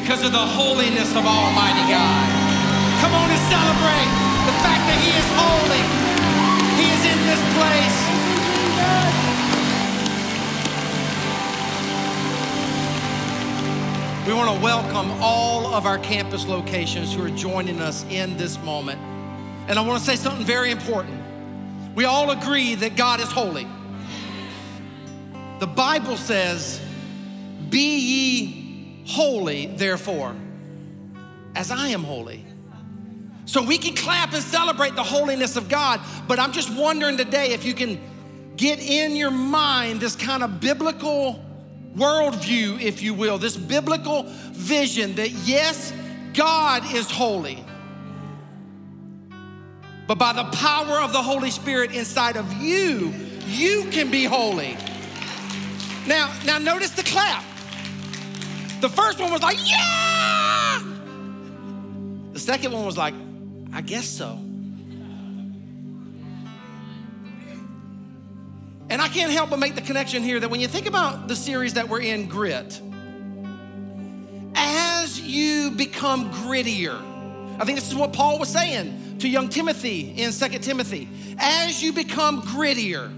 because of the holiness of Almighty God. Come on and celebrate the fact that He is holy. He is in this place. We want to welcome all of our campus locations who are joining us in this moment. And I want to say something very important. We all agree that God is holy. The Bible says, Be ye holy, therefore, as I am holy. So we can clap and celebrate the holiness of God, but I'm just wondering today if you can get in your mind this kind of biblical worldview, if you will, this biblical vision that yes, God is holy. But by the power of the Holy Spirit inside of you, you can be holy. Now, now notice the clap. The first one was like, yeah! The second one was like, I guess so. And I can't help but make the connection here that when you think about the series that we're in, Grit, as you become grittier, I think this is what Paul was saying to young Timothy in 2 Timothy. As you become grittier,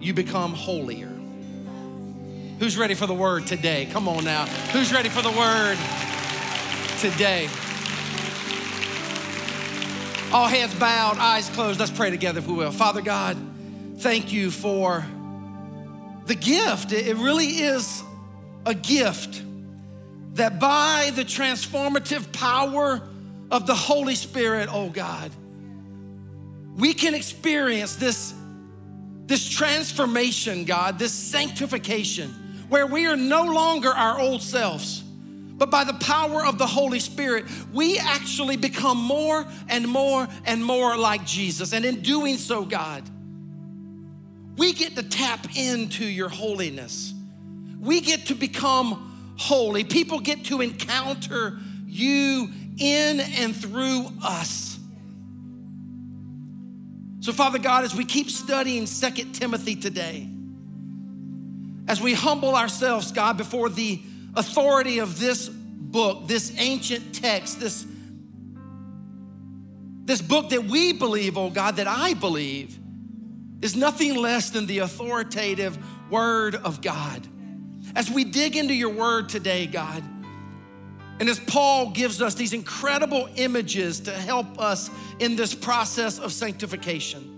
you become holier. Who's ready for the word today? Come on now. Who's ready for the word today? All hands bowed, eyes closed. Let's pray together if we will. Father God, thank you for the gift. It really is a gift that by the transformative power of the Holy Spirit, oh God, we can experience this, this transformation, God, this sanctification, where we are no longer our old selves, but by the power of the Holy Spirit, we actually become more and more and more like Jesus. And in doing so, God, we get to tap into your holiness. We get to become holy. People get to encounter you in and through us. So, Father God, as we keep studying Second Timothy today, as we humble ourselves, God, before the authority of this book, this ancient text, this, this book that we believe, oh God, that I believe, is nothing less than the authoritative Word of God. As we dig into your Word today, God, and as Paul gives us these incredible images to help us in this process of sanctification,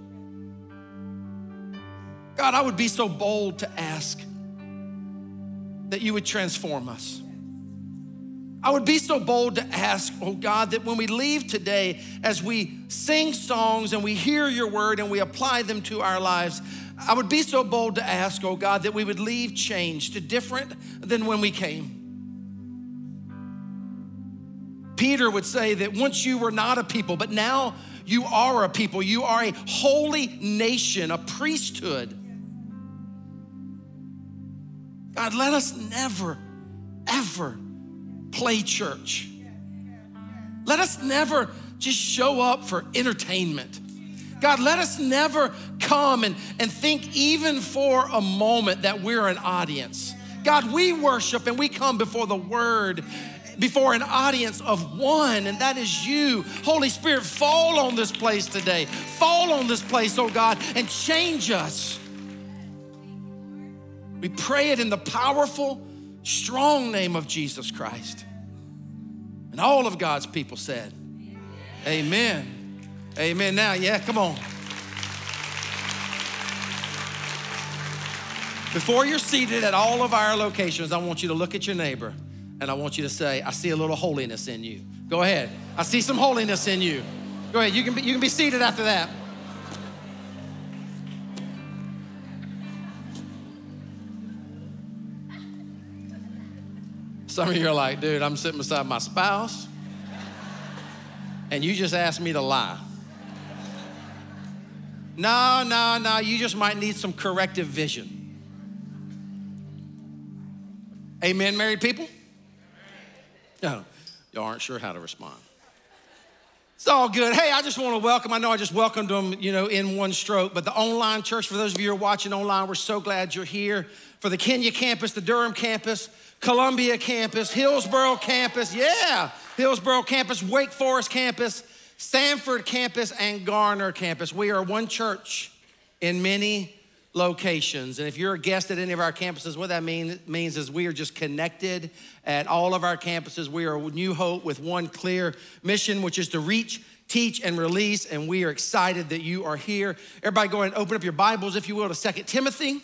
God, I would be so bold to ask that you would transform us. I would be so bold to ask, oh God, that when we leave today, as we sing songs and we hear your word and we apply them to our lives, I would be so bold to ask, oh God, that we would leave changed, to different than when we came. Peter would say that once you were not a people, but now you are a people. You are a holy nation, a priesthood. God, let us never, ever play church. Let us never just show up for entertainment. God, let us never come and, and think even for a moment that we're an audience. God, we worship and we come before the word, before an audience of one, and that is you. Holy Spirit, fall on this place today. Fall on this place, oh God, and change us. We pray it in the powerful, strong name of Jesus Christ. And all of God's people said, Amen. Amen. Now, yeah, come on. Before you're seated at all of our locations, I want you to look at your neighbor and I want you to say, I see a little holiness in you. Go ahead. I see some holiness in you. Go ahead. You can be, you can be seated after that. Some of you are like, dude, I'm sitting beside my spouse, and you just asked me to lie. No, no, no, you just might need some corrective vision. Amen, married people? No, y'all aren't sure how to respond. It's all good. Hey, I just want to welcome. I know I just welcomed them, you know, in one stroke, but the online church, for those of you who are watching online, we're so glad you're here. For the Kenya campus, the Durham campus, Columbia campus, Hillsborough campus, yeah, Hillsborough campus, Wake Forest campus, Sanford campus, and Garner campus. We are one church in many locations. And if you're a guest at any of our campuses, what that mean, means is we are just connected at all of our campuses. We are New Hope with one clear mission, which is to reach, teach, and release. And we are excited that you are here. Everybody go ahead and open up your Bibles, if you will, to Second Timothy.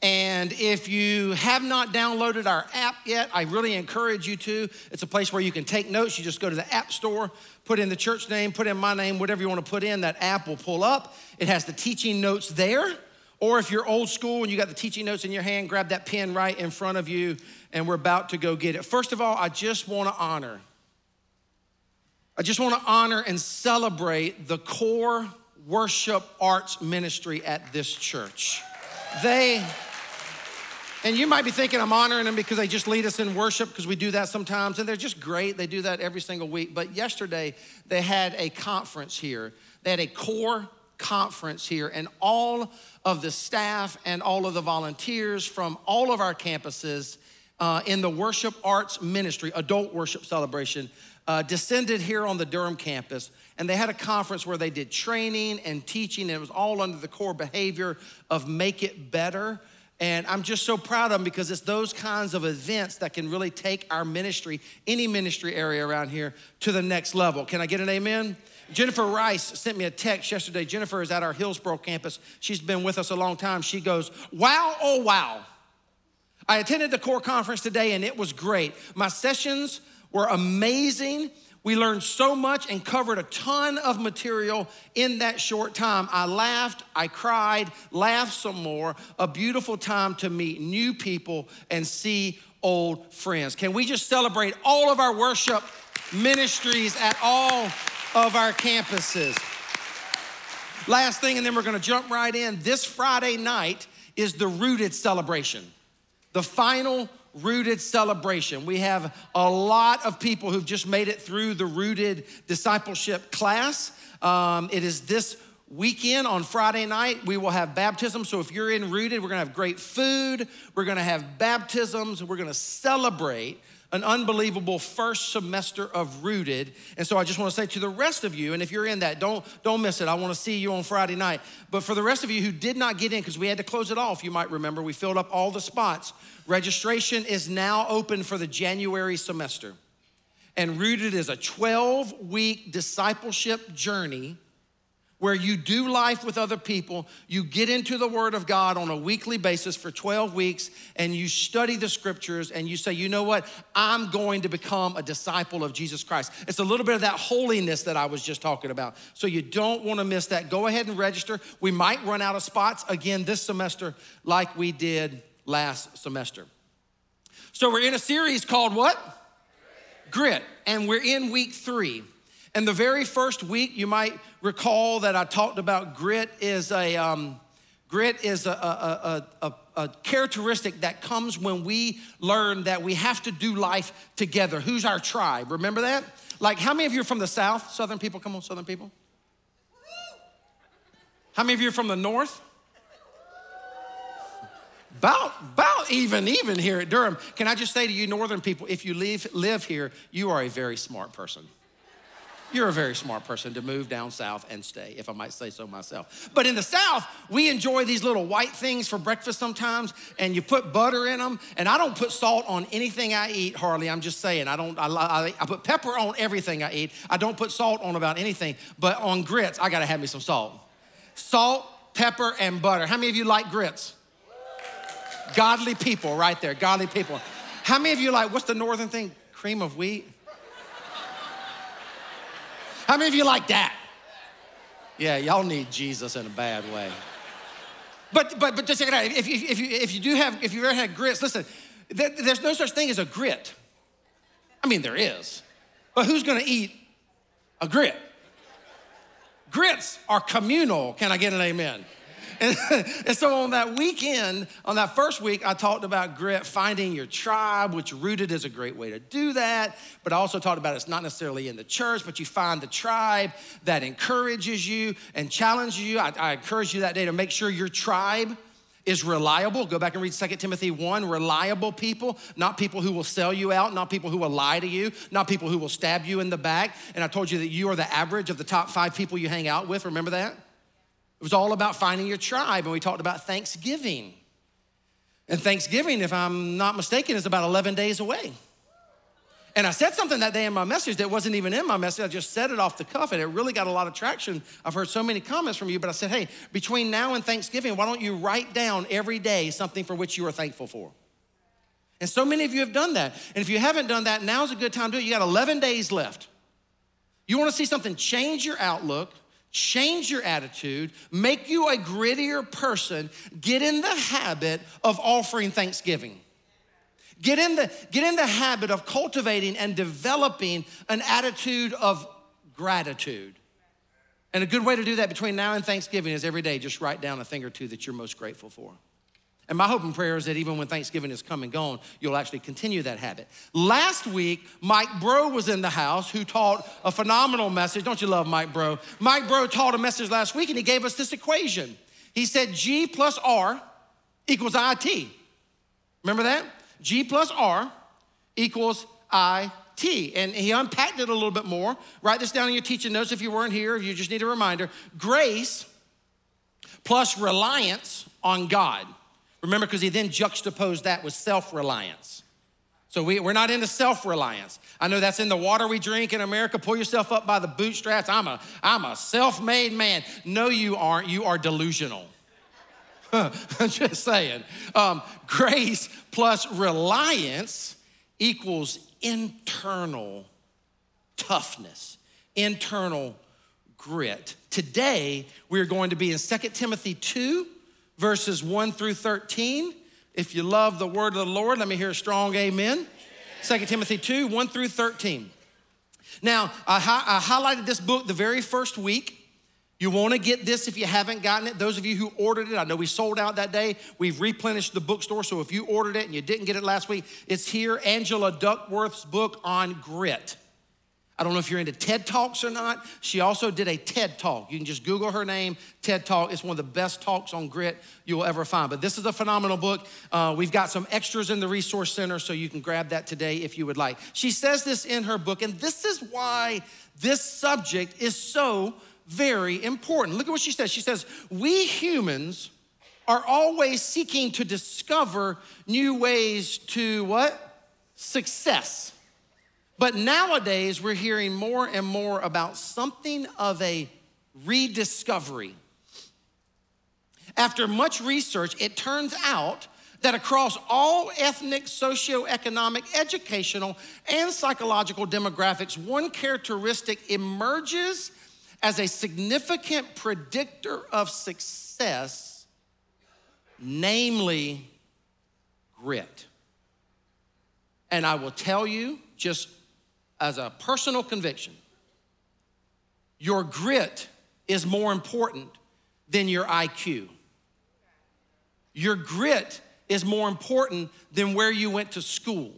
And if you have not downloaded our app yet, I really encourage you to. It's a place where you can take notes. You just go to the App Store, put in the church name, put in my name, whatever you want to put in, that app will pull up. It has the teaching notes there. Or if you're old school and you got the teaching notes in your hand, grab that pen right in front of you, and we're about to go get it. First of all, I just want to honor. I just want to honor and celebrate the core worship arts ministry at this church. They and you might be thinking I'm honoring them because they just lead us in worship because we do that sometimes. And they're just great. They do that every single week. But yesterday, they had a conference here. They had a core conference here. And all of the staff and all of the volunteers from all of our campuses uh, in the worship arts ministry, adult worship celebration, uh, descended here on the Durham campus. And they had a conference where they did training and teaching. And it was all under the core behavior of make it better. And I'm just so proud of them because it's those kinds of events that can really take our ministry, any ministry area around here, to the next level. Can I get an amen? Jennifer Rice sent me a text yesterday. Jennifer is at our Hillsborough campus. She's been with us a long time. She goes, Wow, oh, wow. I attended the core conference today and it was great. My sessions were amazing. We learned so much and covered a ton of material in that short time. I laughed, I cried, laughed some more. A beautiful time to meet new people and see old friends. Can we just celebrate all of our worship ministries at all of our campuses? Last thing, and then we're gonna jump right in. This Friday night is the Rooted celebration, the final Rooted celebration. We have a lot of people who've just made it through the Rooted discipleship class. Um, it is this weekend on Friday night. We will have baptism. So if you're in Rooted, we're gonna have great food, we're gonna have baptisms, we're gonna celebrate an unbelievable first semester of rooted. And so i just want to say to the rest of you and if you're in that don't don't miss it. I want to see you on friday night. But for the rest of you who did not get in because we had to close it off you might remember we filled up all the spots. Registration is now open for the january semester. And rooted is a 12 week discipleship journey where you do life with other people, you get into the Word of God on a weekly basis for 12 weeks, and you study the scriptures, and you say, you know what? I'm going to become a disciple of Jesus Christ. It's a little bit of that holiness that I was just talking about. So you don't want to miss that. Go ahead and register. We might run out of spots again this semester, like we did last semester. So we're in a series called what? Grit, and we're in week three. And the very first week, you might recall that I talked about grit is a um, grit is a, a, a, a, characteristic that comes when we learn that we have to do life together. Who's our tribe? Remember that? Like, how many of you are from the South? Southern people, come on, Southern people. How many of you are from the North? About, about even, even here at Durham. Can I just say to you, Northern people, if you live, live here, you are a very smart person. You're a very smart person to move down south and stay, if I might say so myself. But in the south, we enjoy these little white things for breakfast sometimes, and you put butter in them. And I don't put salt on anything I eat, hardly. I'm just saying, I don't. I, I, I put pepper on everything I eat. I don't put salt on about anything. But on grits, I gotta have me some salt. Salt, pepper, and butter. How many of you like grits? Godly people, right there. Godly people. How many of you like what's the northern thing? Cream of wheat. How many of you like that? Yeah, y'all need Jesus in a bad way. But but but just check it out. If, if, if, you, if you do have if you've ever had grits, listen, there, there's no such thing as a grit. I mean, there is, but who's going to eat a grit? Grits are communal. Can I get an amen? And, and, so on that weekend, on that first week, I talked about grit, finding your tribe, which rooted is a great way to do that. But I also talked about it's not necessarily in the church, but you find the tribe that encourages you and challenges you. I, I encourage you that day to make sure your tribe is reliable. Go back and read 2 Timothy 1. Reliable people, not people who will sell you out, not people who will lie to you, not people who will stab you in the back. And I told you that you are the average of the top five people you hang out with. Remember that? It was all about finding your tribe, and we talked about Thanksgiving. And Thanksgiving, if I'm not mistaken, is about 11 days away. And I said something that day in my message that wasn't even in my message. I just said it off the cuff, and it really got a lot of traction. I've heard so many comments from you, but I said, hey, between now and Thanksgiving, why don't you write down every day something for which you are thankful for? And so many of you have done that. And if you haven't done that, now's a good time to do it. You got 11 days left. You wanna see something change your outlook, change your attitude, make you a grittier person, get in the habit of offering thanksgiving. Get in, the, get in the habit of cultivating and developing an attitude of gratitude. And a good way to do that between now and Thanksgiving is every day just write down a thing or two that you're most grateful for. And my hope and prayer is that even when Thanksgiving is come and gone, you'll actually continue that habit. Last week, Mike Bro was in the house who taught a phenomenal message. Don't you love Mike Bro? Mike Bro taught a message last week and he gave us this equation. He said G plus R equals IT. Remember that? G plus R equals IT. And he unpacked it a little bit more. Write this down in your teaching notes if you weren't here, if you just need a reminder. Grace plus reliance on God. Remember, because he then juxtaposed that with self reliance. So we, we're not into self reliance. I know that's in the water we drink in America. Pull yourself up by the bootstraps. I'm a, I'm a self made man. No, you aren't. You are delusional. I'm just saying. Um, grace plus reliance equals internal toughness, internal grit. Today, we're going to be in 2 Timothy 2, verses 1 through 13. If you love the word of the Lord, let me hear a strong amen. 2 Timothy 2, 1 through 13. Now, I, I highlighted this book the very first week. You want to get this if you haven't gotten it. Those of you who ordered it, I know we sold out that day. We've replenished the bookstore. So if you ordered it and you didn't get it last week, it's here Angela Duckworth's book on grit. I don't know if you're into TED Talks or not. She also did a TED Talk. You can just Google her name, TED Talk. It's one of the best talks on grit you will ever find. But this is a phenomenal book. Uh, we've got some extras in the Resource Center, so you can grab that today if you would like. She says this in her book, and this is why this subject is so very important. Look at what she says. She says, We humans are always seeking to discover new ways to what? Success. But nowadays, we're hearing more and more about something of a rediscovery. After much research, it turns out that across all ethnic, socioeconomic, educational, and psychological demographics, one characteristic emerges as a significant predictor of success, namely grit. And I will tell you, just as a personal conviction, your grit is more important than your IQ. Your grit is more important than where you went to school.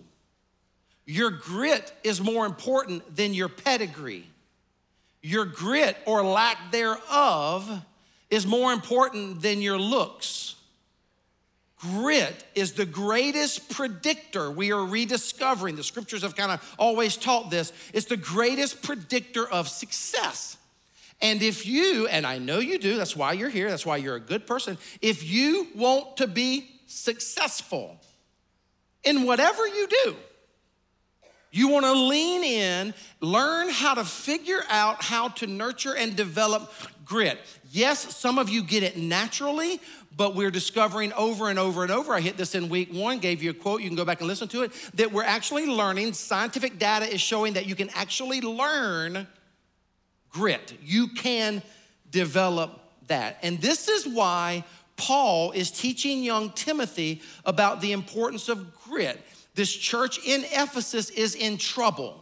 Your grit is more important than your pedigree. Your grit or lack thereof is more important than your looks. Grit is the greatest predictor. We are rediscovering. The scriptures have kind of always taught this. It's the greatest predictor of success. And if you, and I know you do, that's why you're here, that's why you're a good person. If you want to be successful in whatever you do, you want to lean in, learn how to figure out how to nurture and develop grit. Yes, some of you get it naturally, but we're discovering over and over and over. I hit this in week one, gave you a quote, you can go back and listen to it, that we're actually learning. Scientific data is showing that you can actually learn grit. You can develop that. And this is why Paul is teaching young Timothy about the importance of grit. This church in Ephesus is in trouble.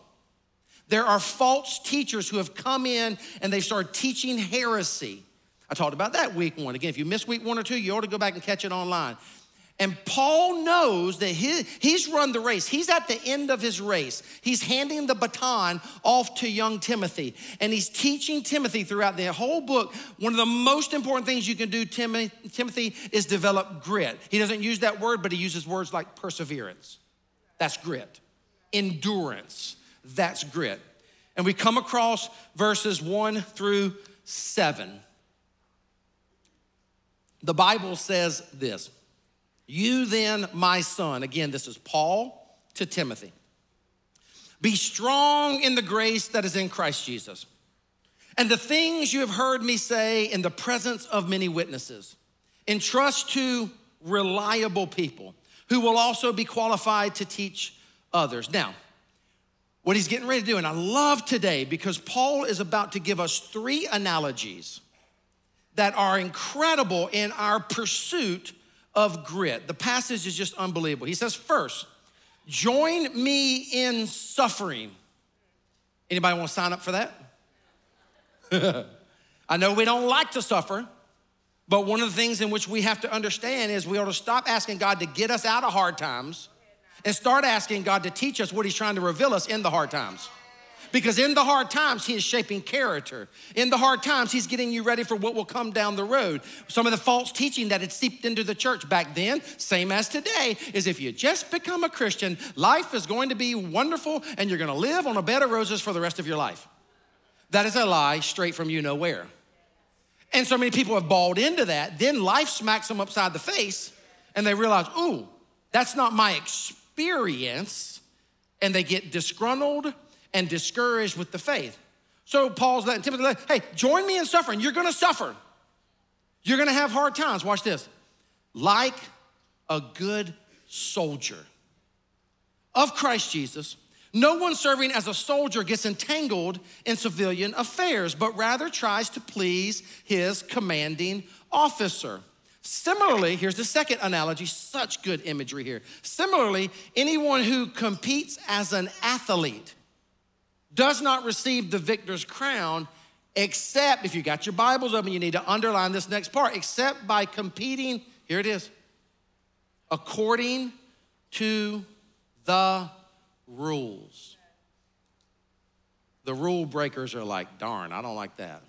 There are false teachers who have come in and they start teaching heresy. I talked about that week one. Again, if you missed week one or two, you ought to go back and catch it online. And Paul knows that he, he's run the race. He's at the end of his race. He's handing the baton off to young Timothy. And he's teaching Timothy throughout the whole book. One of the most important things you can do, Timothy, is develop grit. He doesn't use that word, but he uses words like perseverance. That's grit. Endurance. That's grit. And we come across verses one through seven. The Bible says this. You then, my son, again, this is Paul to Timothy, be strong in the grace that is in Christ Jesus. And the things you have heard me say in the presence of many witnesses, entrust to reliable people who will also be qualified to teach others. Now, what he's getting ready to do, and I love today because Paul is about to give us three analogies that are incredible in our pursuit of grit. The passage is just unbelievable. He says, first, join me in suffering. Anybody want to sign up for that? I know we don't like to suffer, but one of the things in which we have to understand is we ought to stop asking God to get us out of hard times and start asking God to teach us what He's trying to reveal us in the hard times. Because in the hard times, He is shaping character. In the hard times, He's getting you ready for what will come down the road. Some of the false teaching that had seeped into the church back then, same as today, is if you just become a Christian, life is going to be wonderful and you're going to live on a bed of roses for the rest of your life. That is a lie straight from you know where. And so many people have balled into that. Then life smacks them upside the face and they realize, ooh, that's not my experience. And they get disgruntled and discouraged with the faith. So Paul's letting Timothy, hey, join me in suffering. You're gonna suffer. You're gonna have hard times. Watch this. Like a good soldier of Christ Jesus, no one serving as a soldier gets entangled in civilian affairs, but rather tries to please his commanding officer. Similarly, here's the second analogy, such good imagery here. Similarly, anyone who competes as an athlete does not receive the victor's crown except, if you got your Bibles open, you need to underline this next part, except by competing, here it is, according to the rules. The rule breakers are like, darn, I don't like that.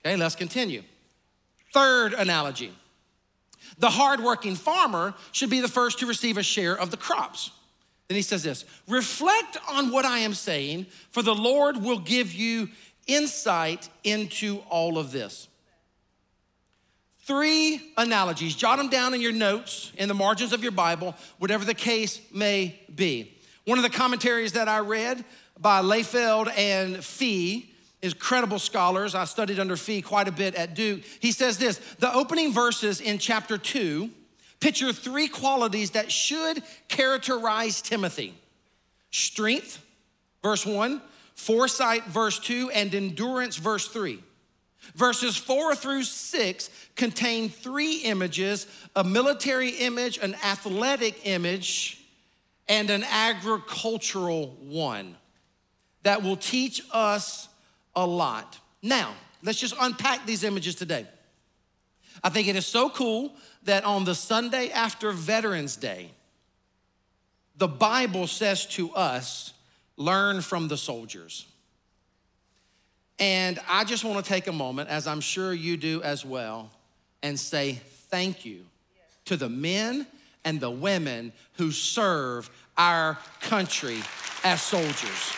Okay, let's continue. Third analogy the hardworking farmer should be the first to receive a share of the crops. Then he says this reflect on what I am saying, for the Lord will give you insight into all of this. Three analogies. Jot them down in your notes, in the margins of your Bible, whatever the case may be. One of the commentaries that I read by Liefeld and Fee is credible scholars. I studied under Fee quite a bit at Duke. He says this the opening verses in chapter two picture three qualities that should characterize Timothy strength, verse one, foresight, verse two, and endurance, verse three. Verses four through six contain three images a military image, an athletic image, and an agricultural one that will teach us a lot. Now, let's just unpack these images today. I think it is so cool that on the Sunday after Veterans Day, the Bible says to us, learn from the soldiers. And I just want to take a moment, as I'm sure you do as well, and say thank you to the men and the women who serve our country as soldiers.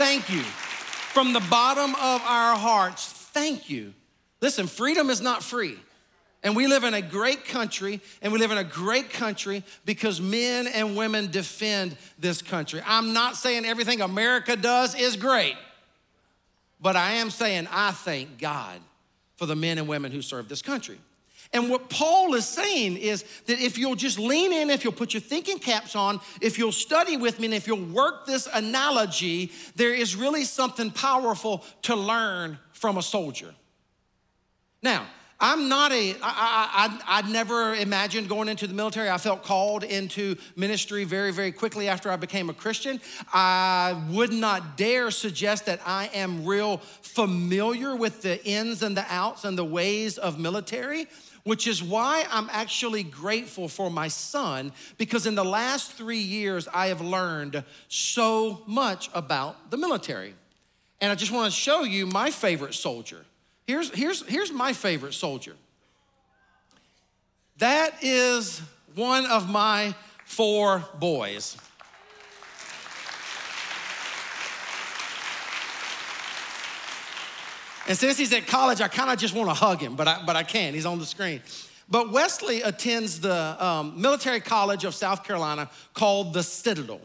Thank you. From the bottom of our hearts, thank you. Listen, freedom is not free. And we live in a great country, and we live in a great country because men and women defend this country. I'm not saying everything America does is great, but I am saying I thank God for the men and women who serve this country. And what Paul is saying is that if you'll just lean in, if you'll put your thinking caps on, if you'll study with me, and if you'll work this analogy, there is really something powerful to learn from a soldier. Now, I'm not a, I, I, I, never imagined going into the military. I felt called into ministry very, very quickly after I became a Christian. I would not dare suggest that I am real familiar with the ins and the outs and the ways of military which is why I'm actually grateful for my son because in the last three years, I have learned so much about the military. And I just want to show you my favorite soldier. Here's, here's, here's my favorite soldier. That is one of my four boys. And since he's at college, I kind of just want to hug him, but I, but I can't. He's on the screen. But Wesley attends the um, military college of South Carolina called the Citadel.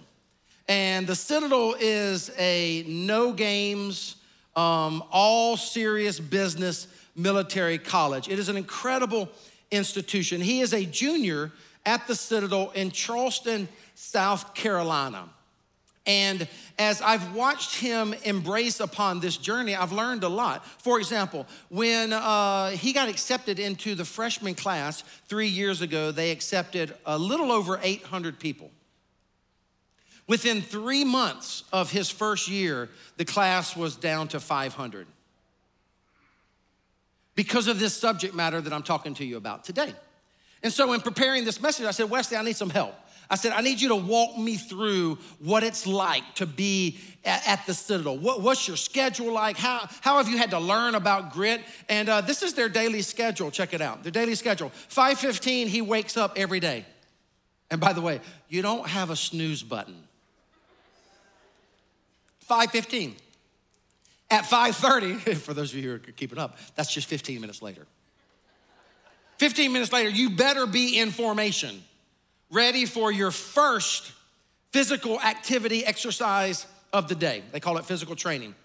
And the Citadel is a no games, um, all serious business military college. It is an incredible institution. He is a junior at the Citadel in Charleston, South Carolina. And as I've watched him embrace upon this journey, I've learned a lot. For example, when uh, he got accepted into the freshman class three years ago, they accepted a little over 800 people. Within three months of his first year, the class was down to 500 because of this subject matter that I'm talking to you about today. And so, in preparing this message, I said, Wesley, I need some help. I said, I need you to walk me through what it's like to be at, the Citadel. What, what's your schedule like? How, how have you had to learn about grit? And uh, this is their daily schedule. Check it out. Their daily schedule. 5:15, he wakes up every day. And by the way, you don't have a snooze button. 5:15. At 5:30, for those of you who are keeping up, that's just 15 minutes later. 15 minutes later, you better be in formation, ready for your first physical activity exercise of the day. They call it physical training.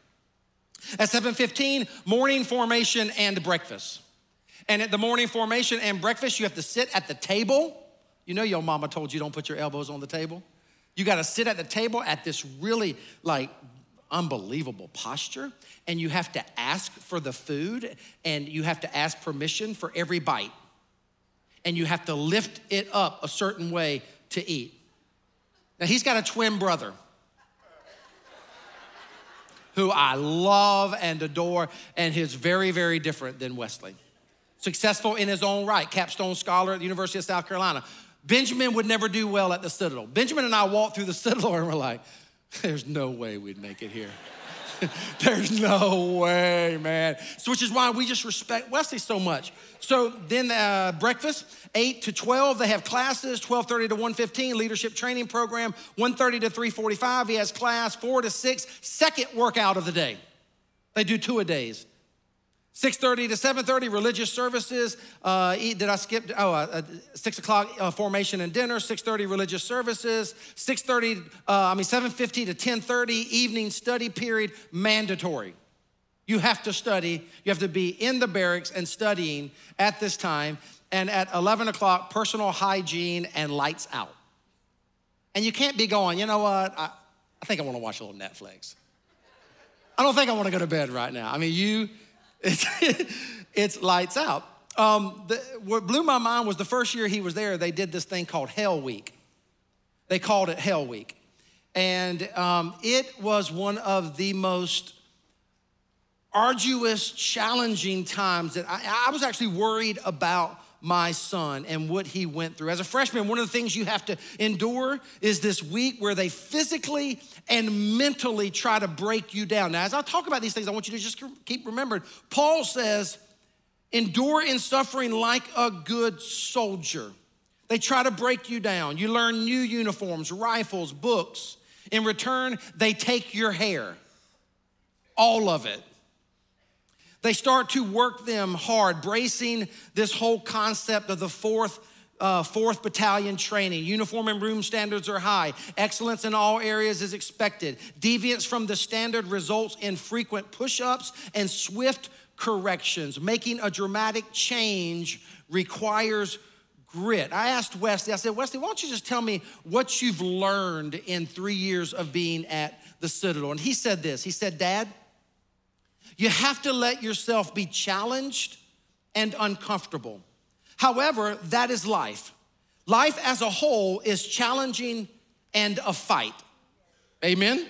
At 7:15, morning formation and breakfast. And at the morning formation and breakfast, you have to sit at the table. You know your mama told you don't put your elbows on the table. You got to sit at the table at this really like unbelievable posture and you have to ask for the food and you have to ask permission for every bite and you have to lift it up a certain way to eat. Now, he's got a twin brother who I love and adore, and he's very, very different than Wesley. Successful in his own right, capstone scholar at the University of South Carolina. Benjamin would never do well at the Citadel. Benjamin and I walked through the Citadel and we're like, there's no way we'd make it here. There's no way, man. So, which is why we just respect Wesley so much. So then uh, breakfast, 8 to 12, they have classes, 12.30 to 1.15, leadership training program, 1.30 to 3.45, he has class, 4 to 6, second workout of the day. They do two a days. 6.30 to 7.30 religious services. Uh, did i skip oh uh, uh 6 o'clock uh, formation and dinner 6.30 religious services 6.30 uh, i mean 7.50 to 10.30 evening study period mandatory. You have to study you have to be in the barracks and studying at this time and at 11 o'clock personal hygiene and lights out. And you can't be going you know what? I, I think i want to watch a little netflix. I don't think i want to go to bed right now. I mean you it's, it's lights out. Um, the, what blew my mind was the first year he was there, they did this thing called Hell Week. They called it Hell Week. And um, it was one of the most arduous, challenging times that I, I was actually worried about my son and what he went through. As a freshman, one of the things you have to endure is this week where they physically and mentally try to break you down. Now, as I talk about these things, I want you to just keep remembering Paul says, endure in suffering like a good soldier. They try to break you down. You learn new uniforms, rifles, books. In return, they take your hair, all of it. They start to work them hard, bracing this whole concept of the fourth, uh, fourth battalion training. Uniform and room standards are high. Excellence in all areas is expected. Deviance from the standard results in frequent push ups and swift corrections. Making a dramatic change requires grit. I asked Wesley, I said, Wesley, why don't you just tell me what you've learned in three years of being at the Citadel? And he said this He said, Dad, you have to let yourself be challenged and uncomfortable. However, that is life. Life as a whole is challenging and a fight. Amen?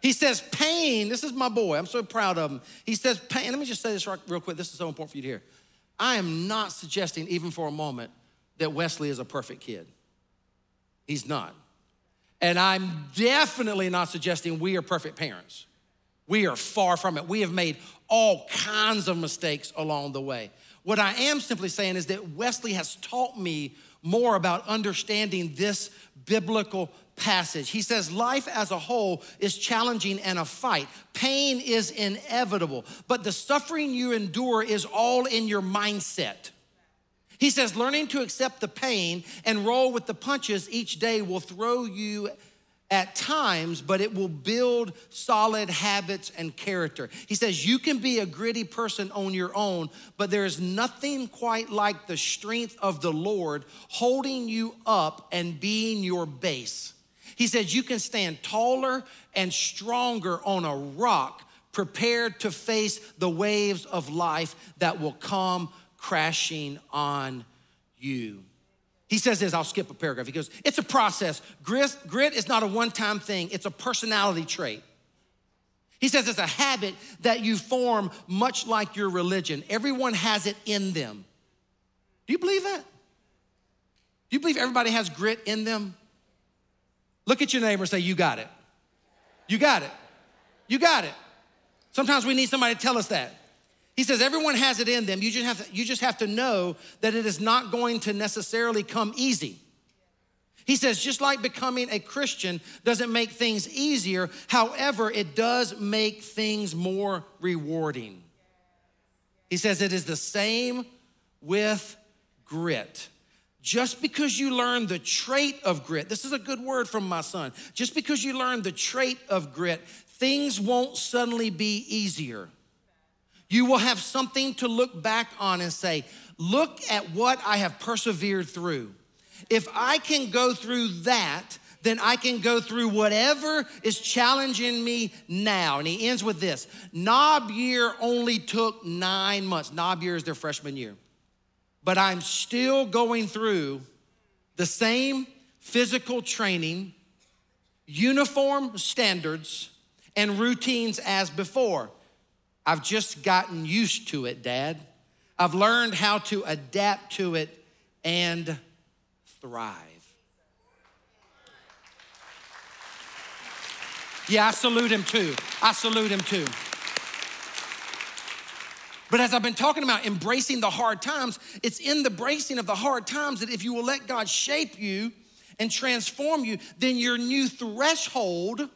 He says, pain, this is my boy, I'm so proud of him. He says, pain, let me just say this real quick, this is so important for you to hear. I am not suggesting, even for a moment, that Wesley is a perfect kid. He's not. And I'm definitely not suggesting we are perfect parents. We are far from it. We have made all kinds of mistakes along the way. What I am simply saying is that Wesley has taught me more about understanding this biblical passage. He says, Life as a whole is challenging and a fight. Pain is inevitable, but the suffering you endure is all in your mindset. He says, Learning to accept the pain and roll with the punches each day will throw you at times, but it will build solid habits and character. He says, You can be a gritty person on your own, but there is nothing quite like the strength of the Lord holding you up and being your base. He says, You can stand taller and stronger on a rock, prepared to face the waves of life that will come crashing on you. He says this, I'll skip a paragraph. He goes, It's a process. Grit, grit is not a one time thing, it's a personality trait. He says it's a habit that you form much like your religion. Everyone has it in them. Do you believe that? Do you believe everybody has grit in them? Look at your neighbor and say, You got it. You got it. You got it. Sometimes we need somebody to tell us that. He says everyone has it in them. You just have to, you just have to know that it is not going to necessarily come easy. He says just like becoming a Christian doesn't make things easier, however, it does make things more rewarding. He says it is the same with grit. Just because you learn the trait of grit, this is a good word from my son. Just because you learn the trait of grit, things won't suddenly be easier. You will have something to look back on and say, Look at what I have persevered through. If I can go through that, then I can go through whatever is challenging me now. And he ends with this Knob year only took nine months. Knob year is their freshman year. But I'm still going through the same physical training, uniform standards, and routines as before. I've just gotten used to it, Dad. I've learned how to adapt to it and thrive. Yeah, I salute him too. I salute him too. But as I've been talking about embracing the hard times, it's in the bracing of the hard times that if you will let God shape you and transform you, then your new threshold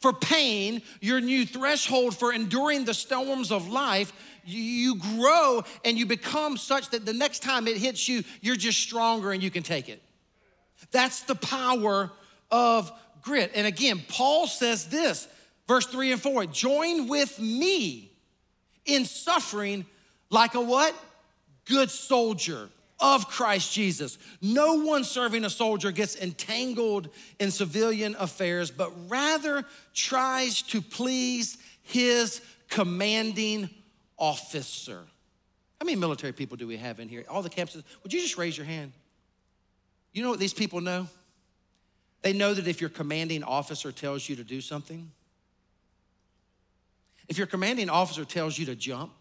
for pain, your new threshold for enduring the storms of life, you grow and you become such that the next time it hits you, you're just stronger and you can take it. That's the power of grit. And again, Paul says this, verse three and four join with me in suffering like a what? Good soldier of Christ Jesus. No one serving a soldier gets entangled in civilian affairs, but rather tries to please his commanding officer. How many military people do we have in here? All the campuses. Would you just raise your hand? You know what these people know? They know that if your commanding officer tells you to do something, if your commanding officer tells you to jump,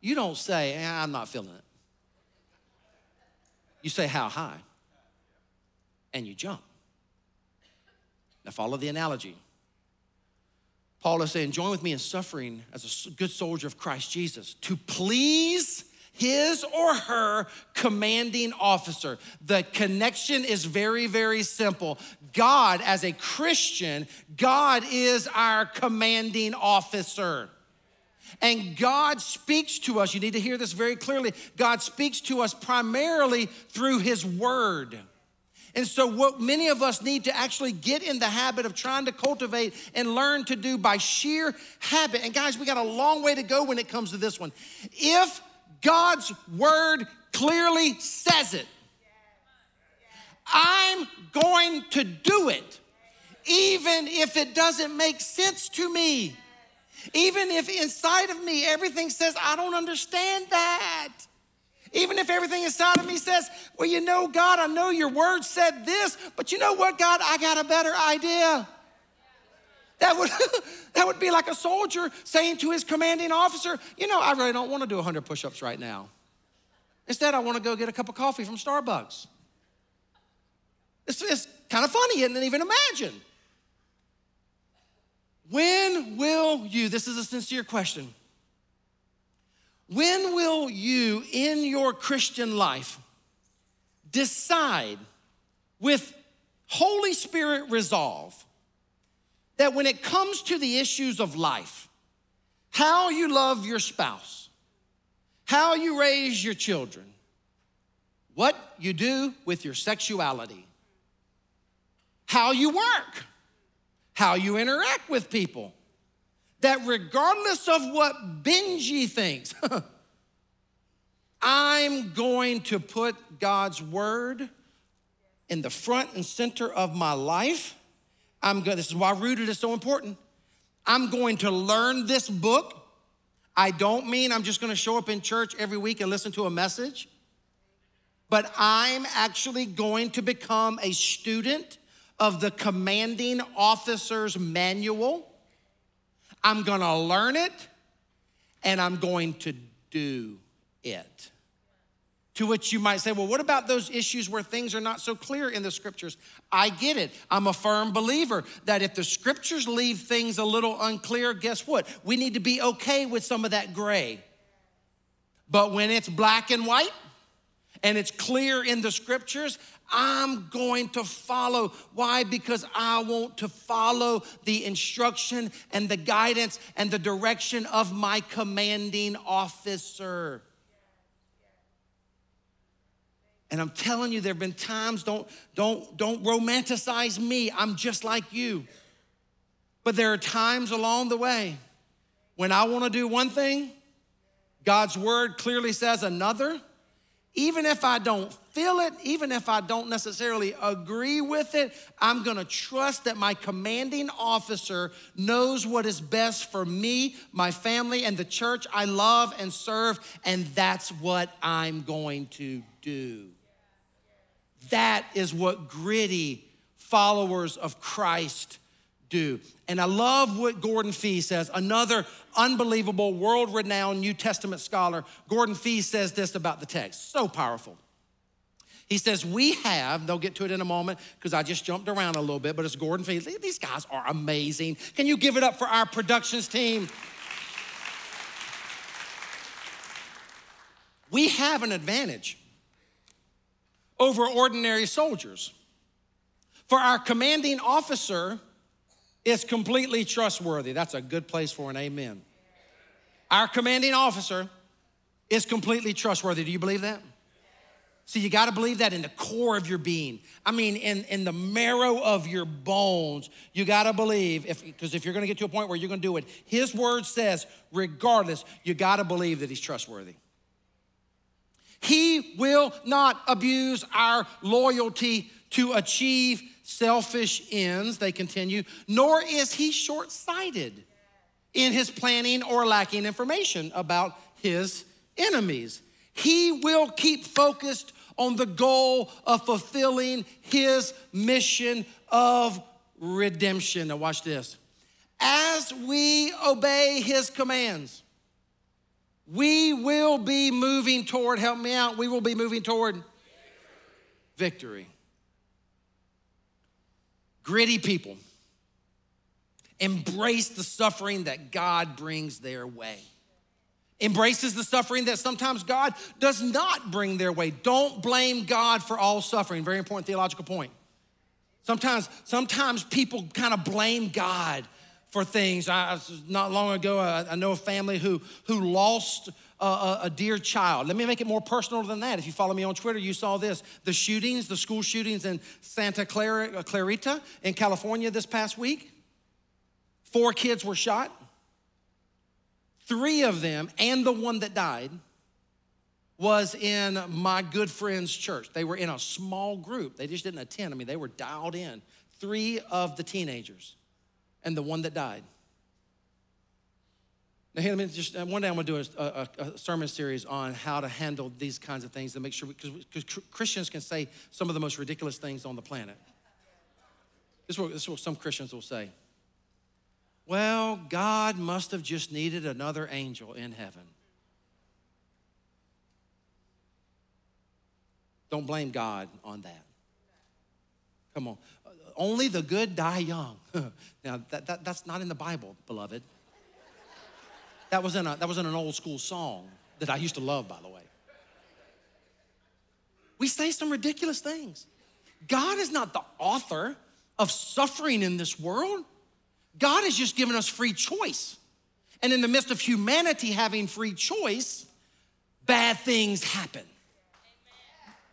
you don't say, eh, I'm not feeling it. You say, How high? And you jump. Now, follow the analogy. Paul is saying, Join with me in suffering as a good soldier of Christ Jesus to please his or her commanding officer. The connection is very, very simple. God, as a Christian, God is our commanding officer. And God speaks to us, you need to hear this very clearly. God speaks to us primarily through His Word. And so, what many of us need to actually get in the habit of trying to cultivate and learn to do by sheer habit. And guys, we got a long way to go when it comes to this one. If God's Word clearly says it, I'm going to do it, even if it doesn't make sense to me Even if inside of me everything says, I don't understand that. Even if everything inside of me says, Well, you know, God, I know your word said this, but you know what, God, I got a better idea. That would, that would be like a soldier saying to his commanding officer, You know, I really don't want to do 100 push ups right now. Instead, I want to go get a cup of coffee from Starbucks. It's, it's kind of funny, and even imagine. When will you, this is a sincere question, when will you in your Christian life decide with Holy Spirit resolve that when it comes to the issues of life, how you love your spouse, how you raise your children, what you do with your sexuality, how you work, how you interact with people, that regardless of what Benji thinks, I'm going to put God's word in the front and center of my life. I'm going, this is why rooted is so important. I'm going to learn this book. I don't mean I'm just going to show up in church every week and listen to a message, but I'm actually going to become a student of the commanding officer's manual. I'm gonna learn it and I'm going to do it. To which you might say, well, what about those issues where things are not so clear in the scriptures? I get it. I'm a firm believer that if the scriptures leave things a little unclear, guess what? We need to be okay with some of that gray. But when it's black and white and it's clear in the scriptures, I'm going to follow. Why? Because I want to follow the instruction and the guidance and the direction of my commanding officer. And I'm telling you, there have been times, don't, don't, don't romanticize me. I'm just like you. But there are times along the way when I want to do one thing, God's word clearly says another even if I don't feel it, even if I don't necessarily agree with it, I'm gonna trust that my commanding officer knows what is best for me, my family, and the church I love and serve, and that's what I'm going to do. That is what gritty followers of Christ do. And I love what Gordon Fee says, another unbelievable, world renowned New Testament scholar. Gordon Fee says this about the text so powerful. He says, We have, they'll get to it in a moment because I just jumped around a little bit, but it's Gordon Fee. These guys are amazing. Can you give it up for our productions team? We have an advantage over ordinary soldiers. For our commanding officer is completely trustworthy. That's a good place for an amen. Our commanding officer is completely trustworthy. Do you believe that? See, you got to believe that in the core of your being. I mean, in, in the marrow of your bones, you got to believe, if because if you're going to get to a point where you're going to do it, his word says, regardless, you got to believe that he's trustworthy. He will not abuse our loyalty to achieve selfish ends, they continue, nor is he short sighted in his planning or lacking information about his enemies. He will keep focused on the goal of fulfilling his mission of redemption. Now, watch this. As we obey his commands, we will be moving toward, help me out, we will be moving toward victory gritty people embrace the suffering that God brings their way. Embraces the suffering that sometimes God does not bring their way. Don't blame God for all suffering. Very important theological point. Sometimes, sometimes people kind of blame God for things. I, not long ago, I, I know a family who, who lost a, a, dear child. Let me make it more personal than that. If you follow me on Twitter, you saw this. The shootings, the school shootings in Santa Clara, uh, Clarita in California this past week. Four kids were shot. Three of them, and the one that died, was in my good friend's church. They were in a small group. They just didn't attend. I mean, they were dialed in. Three of the teenagers, and the one that died. Now, here, let me just, uh, one day I'm gonna do a, a, a, sermon series on how to handle these kinds of things to make sure, because Christians can say some of the most ridiculous things on the planet. This is, what, this is what some Christians will say. Well, God must have just needed another angel in heaven. Don't blame God on that. Come on. Only the good die young. now, that, that, that's not in the Bible, beloved. That was, in a, that was in an old school song that I used to love, by the way. We say some ridiculous things. God is not the author of suffering in this world. God has just given us free choice. And in the midst of humanity having free choice, bad things happen.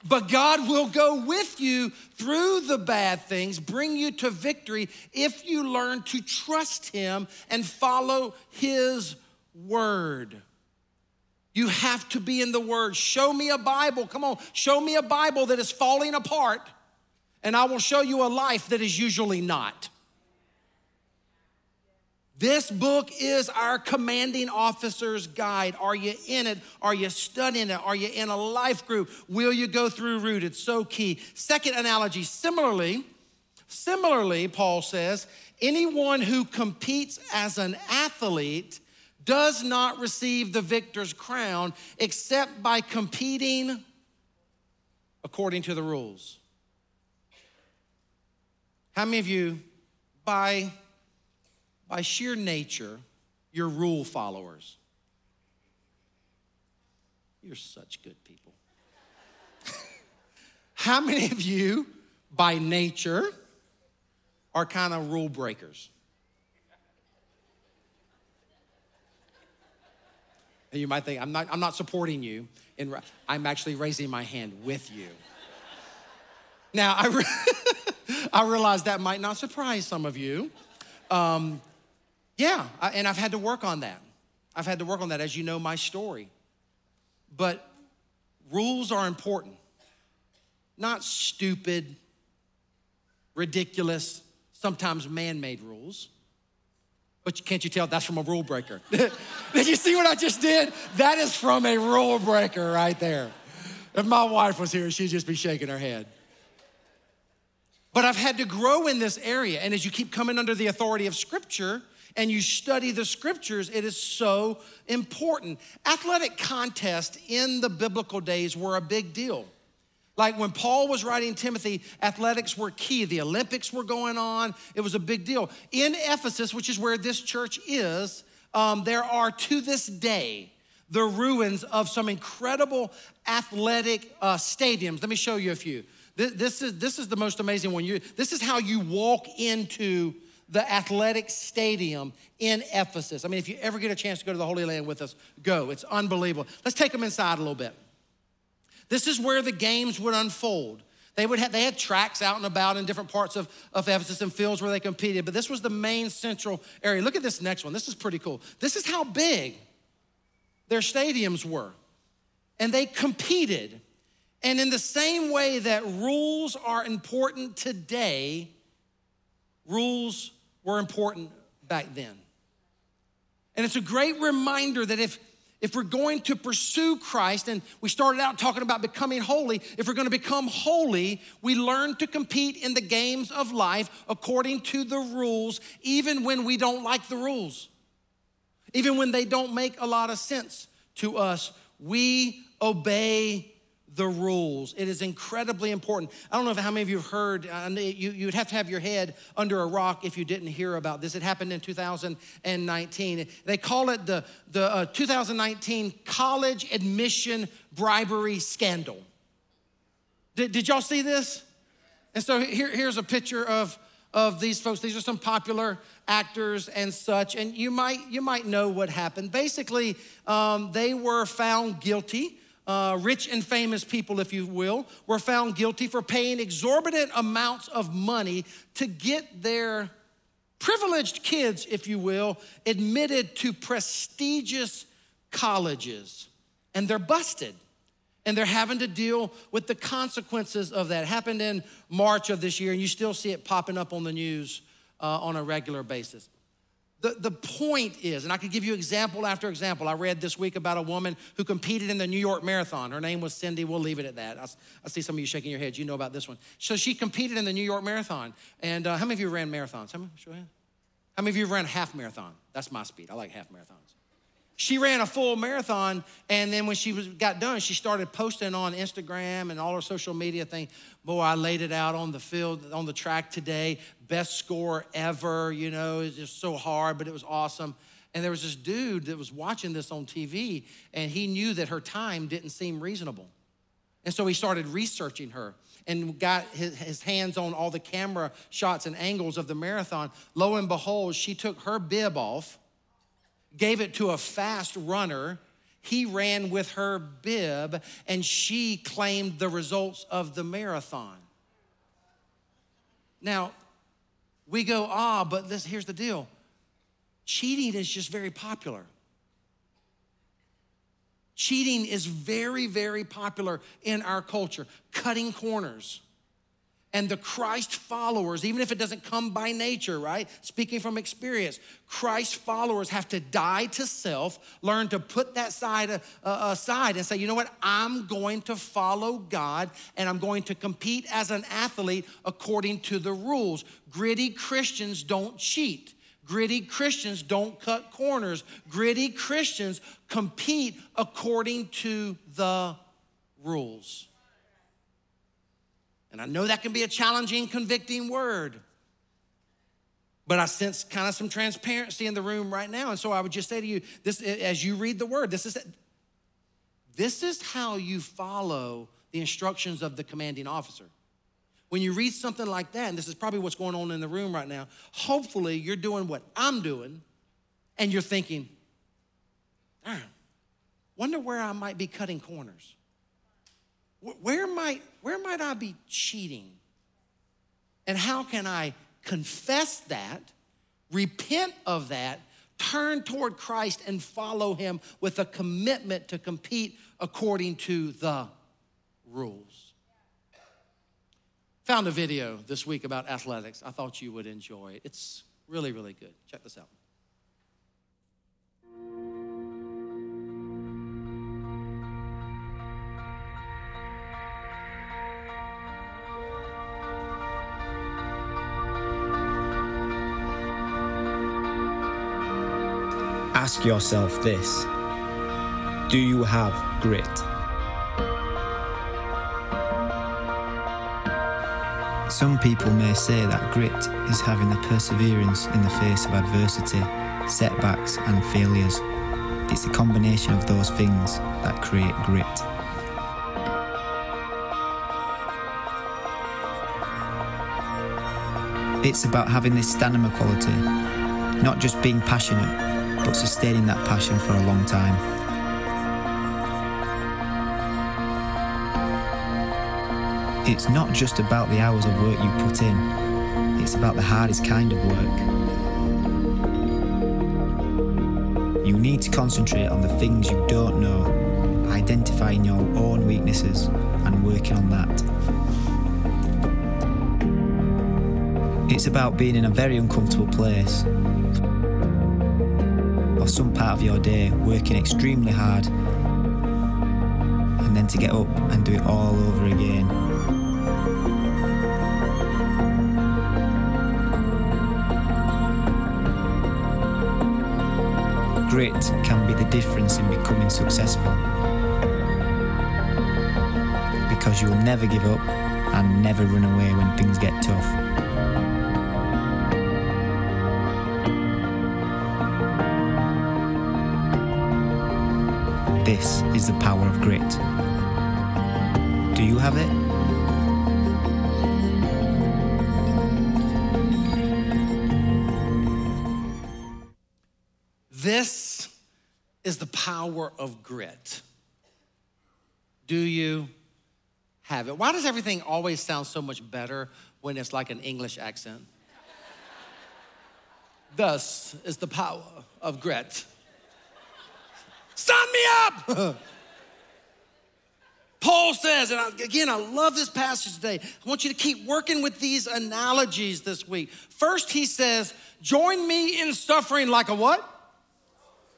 But God will go with you through the bad things, bring you to victory if you learn to trust Him and follow His word. You have to be in the Word. Show me a Bible. Come on, show me a Bible that is falling apart, and I will show you a life that is usually not. This book is our commanding officer's guide. Are you in it? Are you studying it? Are you in a life group? Will you go through root? It's so key. Second analogy, similarly, similarly, Paul says, anyone who competes as an athlete does not receive the victor's crown except by competing according to the rules. How many of you, by by sheer nature, you're rule followers. You're such good people. How many of you, by nature, are kind of rule breakers? And you might think, I'm not, I'm not supporting you, in, I'm actually raising my hand with you. Now, I, re- I realize that might not surprise some of you. Um, yeah, I, and I've had to work on that. I've had to work on that as you know my story. But rules are important, not stupid, ridiculous, sometimes man made rules. But can't you tell that's from a rule breaker? did you see what I just did? That is from a rule breaker right there. If my wife was here, she'd just be shaking her head. But I've had to grow in this area. And as you keep coming under the authority of Scripture, and you study the scriptures, it is so important. Athletic contests in the biblical days were a big deal. Like when Paul was writing Timothy, athletics were key. The Olympics were going on, it was a big deal. In Ephesus, which is where this church is, um, there are to this day the ruins of some incredible athletic uh, stadiums. Let me show you a few. This, this, is, this is the most amazing one. You, this is how you walk into the athletic stadium in Ephesus. I mean, if you ever get a chance to go to the Holy Land with us, go. It's unbelievable. Let's take them inside a little bit. This is where the games would unfold. They would have, they had tracks out and about in different parts of, of Ephesus and fields where they competed, but this was the main central area. Look at this next one. This is pretty cool. This is how big their stadiums were. And they competed. And in the same way that rules are important today, rules were important back then. And it's a great reminder that if if we're going to pursue Christ, and we started out talking about becoming holy, if we're going to become holy, we learn to compete in the games of life according to the rules, even when we don't like the rules, even when they don't make a lot of sense to us. We obey the rules. It is incredibly important. I don't know how many of you have heard, uh, you, you'd have to have your head under a rock if you didn't hear about this. It happened in 2019. They call it the, the uh, 2019 college admission bribery scandal. Did, did y'all see this? And so here, here's a picture of, of these folks. These are some popular actors and such, and you might you might know what happened. Basically, um, they were found guilty uh, rich and famous people, if you will, were found guilty for paying exorbitant amounts of money to get their privileged kids, if you will, admitted to prestigious colleges. And they're busted. And they're having to deal with the consequences of that. It happened in March of this year, and you still see it popping up on the news uh, on a regular basis. The, the point is, and I could give you example after example. I read this week about a woman who competed in the New York Marathon. Her name was Cindy. We'll leave it at that. I, I see some of you shaking your heads. You know about this one. So she competed in the New York Marathon. And uh, how many of you ran marathons? How many, how many of you ran half marathon? That's my speed. I like half marathons. She ran a full marathon, and then when she was, got done, she started posting on Instagram and all her social media thing. Boy, I laid it out on the field, on the track today. Best score ever, you know, it's just so hard, but it was awesome. And there was this dude that was watching this on TV, and he knew that her time didn't seem reasonable. And so he started researching her and got his, his, hands on all the camera shots and angles of the marathon. Lo and behold, she took her bib off gave it to a fast runner. He ran with her bib and she claimed the results of the marathon. Now, we go, ah, but this, here's the deal cheating is just very popular. Cheating is very, very popular in our culture, cutting corners and the Christ followers, even if it doesn't come by nature, right? Speaking from experience, Christ followers have to die to self, learn to put that side uh, uh, aside and say, you know what? I'm going to follow God and I'm going to compete as an athlete according to the rules. Gritty Christians don't cheat. Gritty Christians don't cut corners. Gritty Christians compete according to the rules. And I know that can be a challenging, convicting word. But I sense kind of some transparency in the room right now. And so I would just say to you, this as you read the word, this is this is how you follow the instructions of the commanding officer. When you read something like that, and this is probably what's going on in the room right now, hopefully you're doing what I'm doing, and you're thinking, darn, wonder where I might be cutting corners. Where might, where might I be cheating? And how can I confess that, repent of that, turn toward Christ, and follow Him with a commitment to compete according to the rules? Found a video this week about athletics. I thought you would enjoy it. It's really, really good. Check this out. Ask yourself this Do you have grit? Some people may say that grit is having the perseverance in the face of adversity, setbacks, and failures. It's a combination of those things that create grit. It's about having this stamina quality, not just being passionate, but sustaining that passion for a long time. It's not just about the hours of work you put in, it's about the hardest kind of work. You need to concentrate on the things you don't know, identifying your own weaknesses and working on that. It's about being in a very uncomfortable place some part of your day working extremely hard and then to get up and do it all over again. Grit can be the difference in becoming successful because you will never give up and never run away when things get tough. Is the power of grit. Do you have it? This is the power of grit. Do you have it? Why does everything always sound so much better when it's like an English accent? Thus is the power of grit. Sign me up! Paul says, and again, I love this passage today. I want you to keep working with these analogies this week. First, he says, Join me in suffering like a what?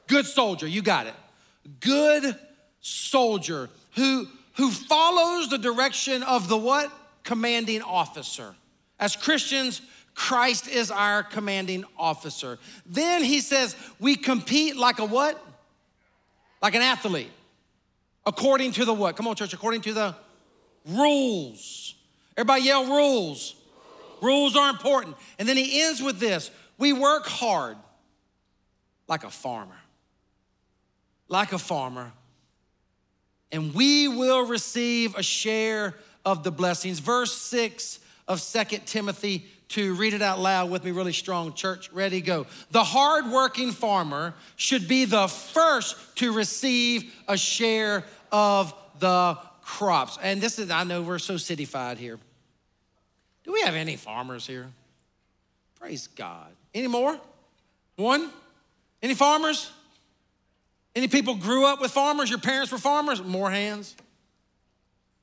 Good soldier. You got it. Good soldier who, who follows the direction of the what? Commanding officer. As Christians, Christ is our commanding officer. Then he says, we compete like a what? Like an athlete. According to the what? Come on, church, according to the rules. Everybody yell rules. Rules are important. And then he ends with this we work hard like a farmer. Like a farmer. And we will receive a share of the blessings. Verse 6 of Second Timothy 2. Read it out loud with me, really strong. Church, ready, go. The hardworking farmer should be the first to receive a share of the crops. And this is, I know we're so cityfied here. Do we have any farmers here? Praise God. Any more? One? Any farmers? Any people grew up with farmers? Your parents were farmers? More hands.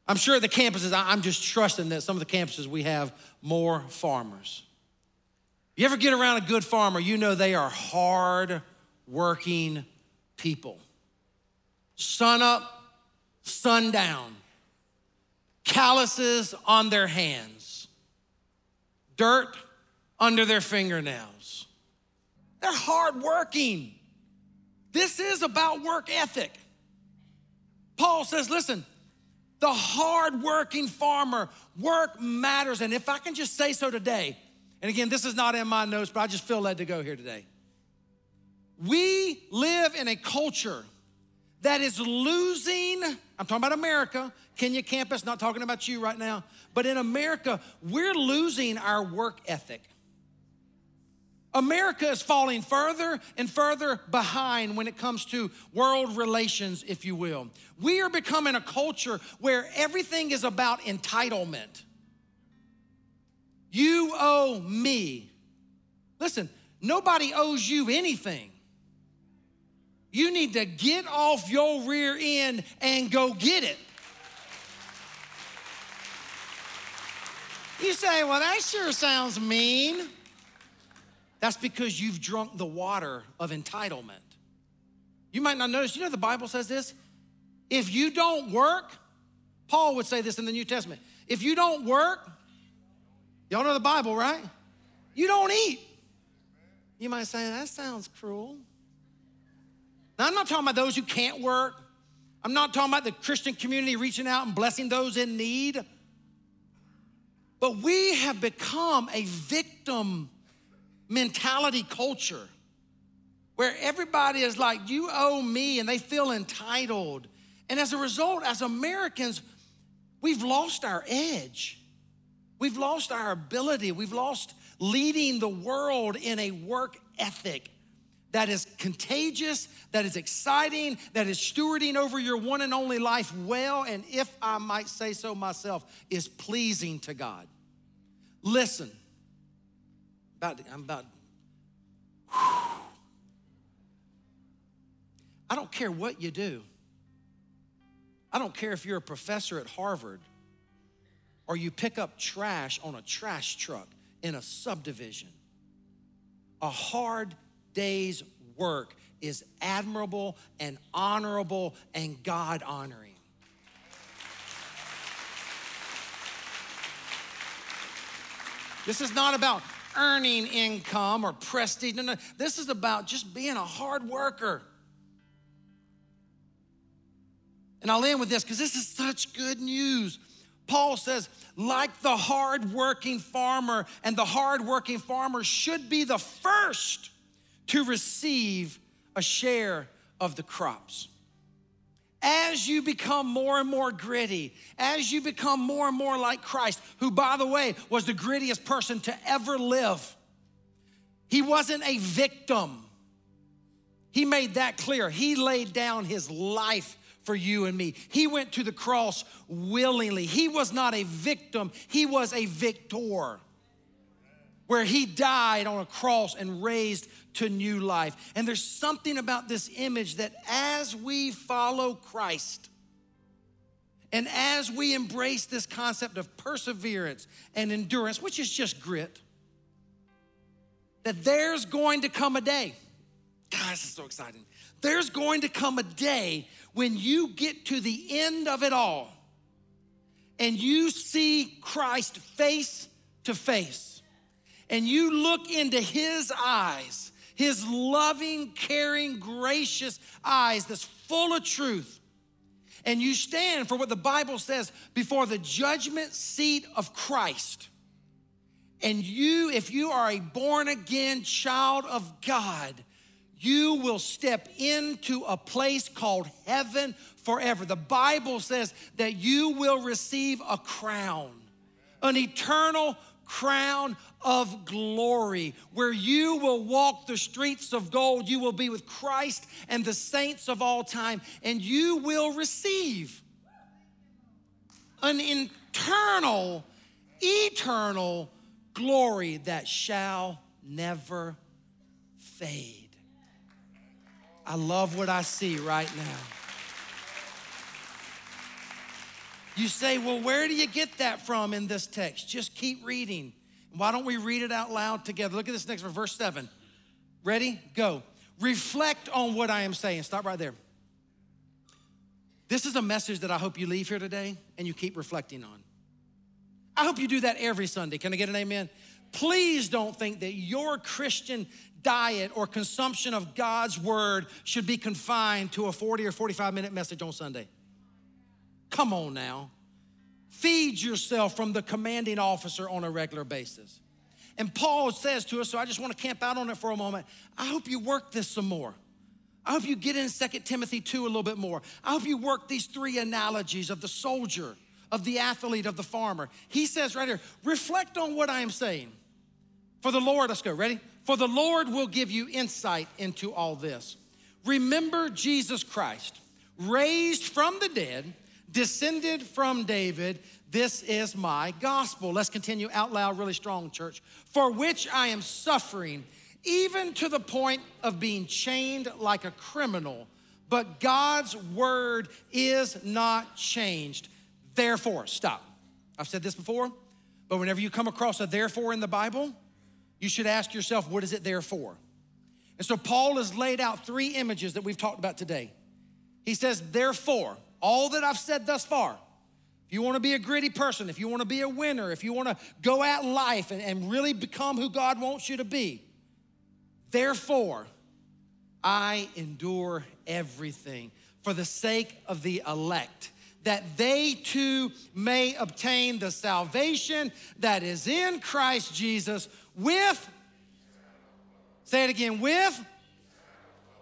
I'm sure the campuses, I'm just trusting that some of the campuses we have more farmers. You ever get around a good farmer, you know they are hard working people. Sun up, sun down, calluses on their hands, dirt under their fingernails. They're hardworking. This is about work ethic. Paul says, listen, the hardworking farmer, work matters. And if I can just say so today, and again, this is not in my notes, but I just feel led to go here today. We live in a culture that is losing, I'm talking about America, Kenya campus, not talking about you right now, but in America, we're losing our work ethic. America is falling further and further behind when it comes to world relations, if you will. We are becoming a culture where everything is about entitlement. You owe me. Listen, nobody owes you anything. You need to get off your rear end and go get it. You say, well, that sure sounds mean. That's because you've drunk the water of entitlement. You might not notice, you know, the Bible says this. If you don't work, Paul would say this in the New Testament. If you don't work, y'all know the Bible, right? You don't eat. You might say, that sounds cruel. Now, I'm not talking about those who can't work. I'm not talking about the Christian community reaching out and blessing those in need. But we have become a victim mentality culture where everybody is like, you owe me, and they feel entitled. And as a result, as Americans, we've lost our edge. We've lost our ability. We've lost leading the world in a work ethic that is contagious, that is exciting, that is stewarding over your one and only life well, and if I might say so myself, is pleasing to God. Listen, about, I'm about, I don't care what you do. I don't care if you're a professor at Harvard or you pick up trash on a trash truck in a subdivision. A hard day's work is admirable and honorable and God honoring. This is not about earning income or prestige. No, no. This is about just being a hard worker. And I'll end with this because this is such good news. Paul says, like the hardworking farmer, and the hardworking farmer should be the first to receive a share of the crops as you become more and more gritty, as you become more and more like Christ, who, by the way, was the grittiest person to ever live, he wasn't a victim. He made that clear. He laid down his life for you and me. He went to the cross willingly. He was not a victim, he was a victor where he died on a cross and raised to new life. And there's something about this image that as we follow Christ, And as we embrace this concept of perseverance and endurance, which is just grit, that there's going to come a day. God, this is so exciting. There's going to come a day when you get to the end of it all and you see Christ face to face and you look into his eyes, his loving, caring, gracious eyes that's full of truth and you stand for what the Bible says before the judgment seat of Christ. And you, if you are a born again child of God, you will step into a place called heaven forever. The Bible says that you will receive a crown, an eternal crown of glory where you will walk the streets of gold. You will be with Christ and the saints of all time, and you will receive an internal, eternal glory that shall never fade. I love what I see right now. You say, well, where do you get that from in this text? Just keep reading. Why don't we read it out loud together? Look at this next one, verse 7. Ready? Go. Reflect on what I am saying. Stop right there. This is a message that I hope you leave here today and you keep reflecting on. I hope you do that every Sunday. Can I get an amen? Please don't think that your Christian diet or consumption of God's word should be confined to a 40 or 45 minute message on Sunday. Come on now. Feed yourself from the commanding officer on a regular basis. And Paul says to us, so I just want to camp out on it for a moment. I hope you work this some more. I hope you get in 2 Timothy 2 a little bit more. I hope you work these three analogies of the soldier, of the athlete, of the farmer. He says right here, reflect on what I am saying. For the Lord, let's go, ready? For the Lord will give you insight into all this. Remember Jesus Christ, raised from the dead descended from David. This is my gospel. Let's continue out loud, really strong, church. For which I am suffering, even to the point of being chained like a criminal. But God's word is not changed. Therefore, stop. I've said this before, but whenever you come across a therefore in the Bible, you should ask yourself, what is it there for? And so Paul has laid out three images that we've talked about today. He says, therefore, all that I've said thus far, if you want to be a gritty person, if you want to be a winner, if you want to go at life and, and really become who God wants you to be, therefore, I endure everything for the sake of the elect, that they too may obtain the salvation that is in Christ Jesus with, say it again, with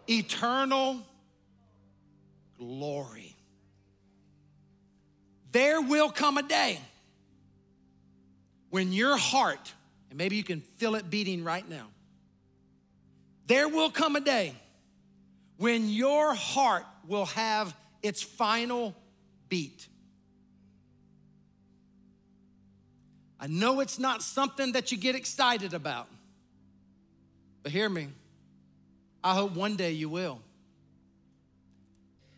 eternal glory. There will come a day when your heart, and maybe you can feel it beating right now, there will come a day when your heart will have its final beat. I know it's not something that you get excited about, but hear me. I hope one day you will.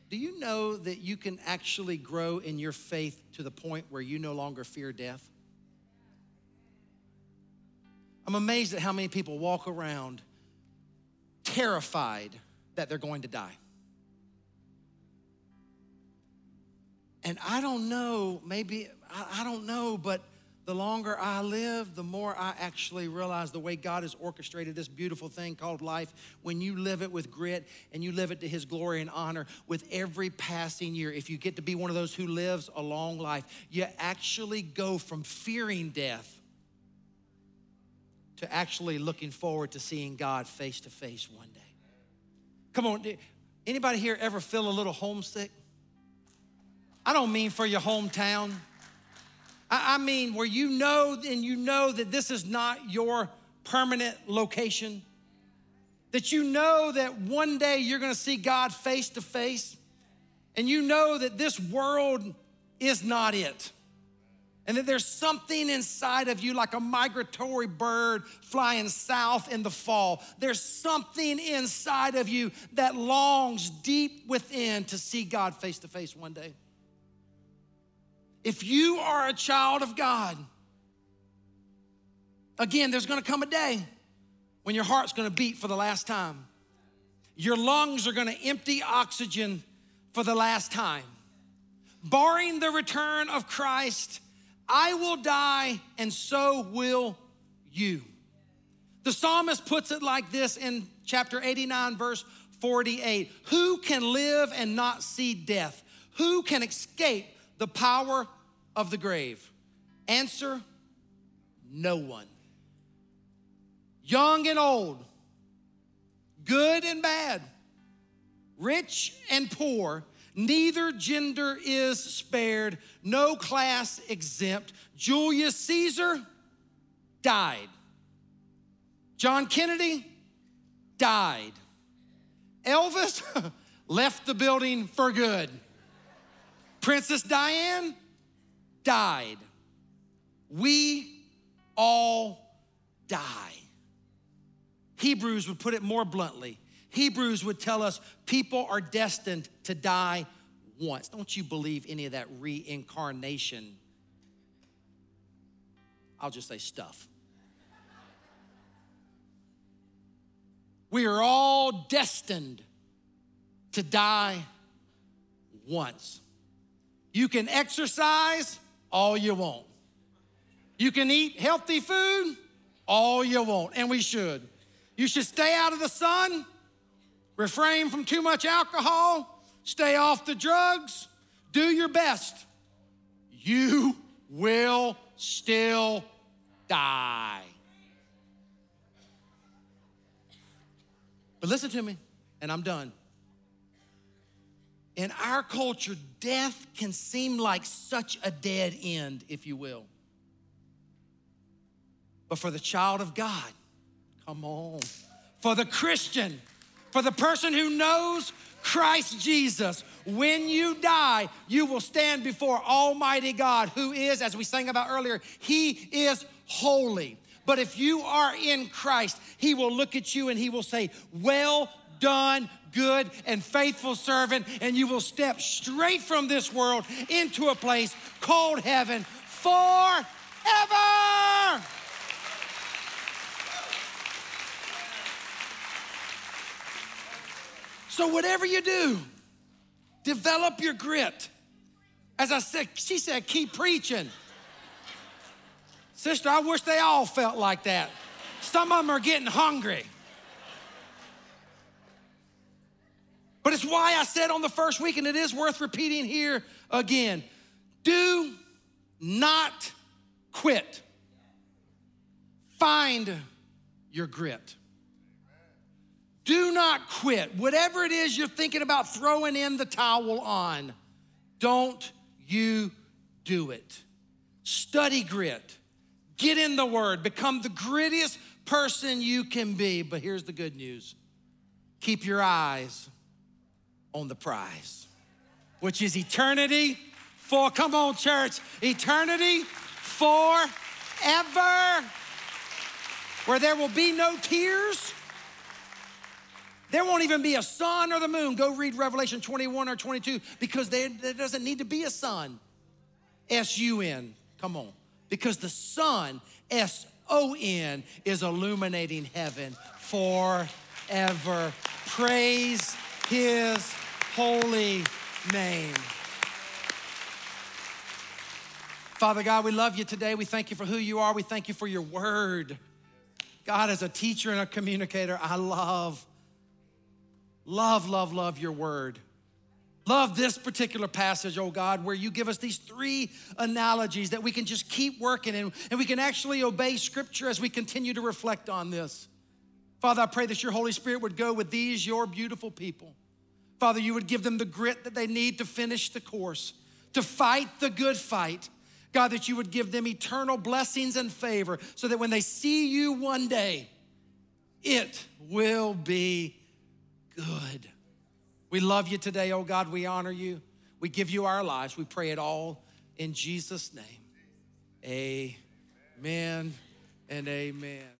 Do you know that you can actually grow in your faith to the point where you no longer fear death? I'm amazed at how many people walk around terrified that they're going to die. And I don't know, maybe, I, don't know, but the longer I live, the more I actually realize the way God has orchestrated this beautiful thing called life. When you live it with grit and you live it to His glory and honor with every passing year, if you get to be one of those who lives a long life, you actually go from fearing death to actually looking forward to seeing God face to face one day. Come on, anybody here ever feel a little homesick? I don't mean for your hometown. I mean, where you know and you know that this is not your permanent location, that you know that one day you're gonna see God face to face, and you know that this world is not it. And that there's something inside of you like a migratory bird flying south in the fall. There's something inside of you that longs deep within to see God face to face one day. If you are a child of God, again, there's gonna come a day when your heart's gonna beat for the last time. Your lungs are gonna empty oxygen for the last time. Barring the return of Christ, I will die, and so will you. The psalmist puts it like this in chapter 89, verse 48 Who can live and not see death? Who can escape the power of the grave? Answer no one. Young and old, good and bad, rich and poor, neither gender is spared, no class exempt. Julius Caesar died. John Kennedy died. Elvis left the building for good. Princess Diane died. We all die. Hebrews would put it more bluntly. Hebrews would tell us people are destined to die once. Don't you believe any of that reincarnation? I'll just say stuff. We are all destined to die once. You can exercise all you want. You can eat healthy food all you want, and we should. You should stay out of the sun, refrain from too much alcohol, stay off the drugs, do your best. You will still die. But listen to me, and I'm done. In our culture, death can seem like such a dead end, if you will. But for the child of God, come on. For the Christian, for the person who knows Christ Jesus, when you die, you will stand before Almighty God, who is, as we sang about earlier, He is holy. But if you are in Christ, He will look at you and He will say, Well done, good and faithful servant. And you will step straight from this world into a place called heaven forever. So, whatever you do, develop your grit. As I said, she said, keep preaching. Sister, I wish they all felt like that. Some of them are getting hungry. But it's why I said on the first week, and it is worth repeating here again do not quit. Find your grit. Do not quit. Whatever it is you're thinking about throwing in the towel on, don't you do it. Study grit. Get in the word, become the grittiest person you can be. But here's the good news keep your eyes on the prize, which is eternity for, come on, church, eternity forever, where there will be no tears. There won't even be a sun or the moon. Go read Revelation 21 or 22 because there, there doesn't need to be a sun. S U N. Come on because the sun, S O N, is illuminating heaven forever. Praise His holy name. Father God, we love you today. We thank you for who you are. We thank you for your word. God, as a teacher and a communicator, I love, love, love, love your word. Love this particular passage, oh God, where you give us these three analogies that we can just keep working in and we can actually obey Scripture as we continue to reflect on this. Father, I pray that your Holy Spirit would go with these, your beautiful people. Father, you would give them the grit that they need to finish the course, to fight the good fight. God, that you would give them eternal blessings and favor so that when they see you one day, it will be good. We love you today, oh God. We honor you. We give you our lives. We pray it all in Jesus' name. Amen and amen.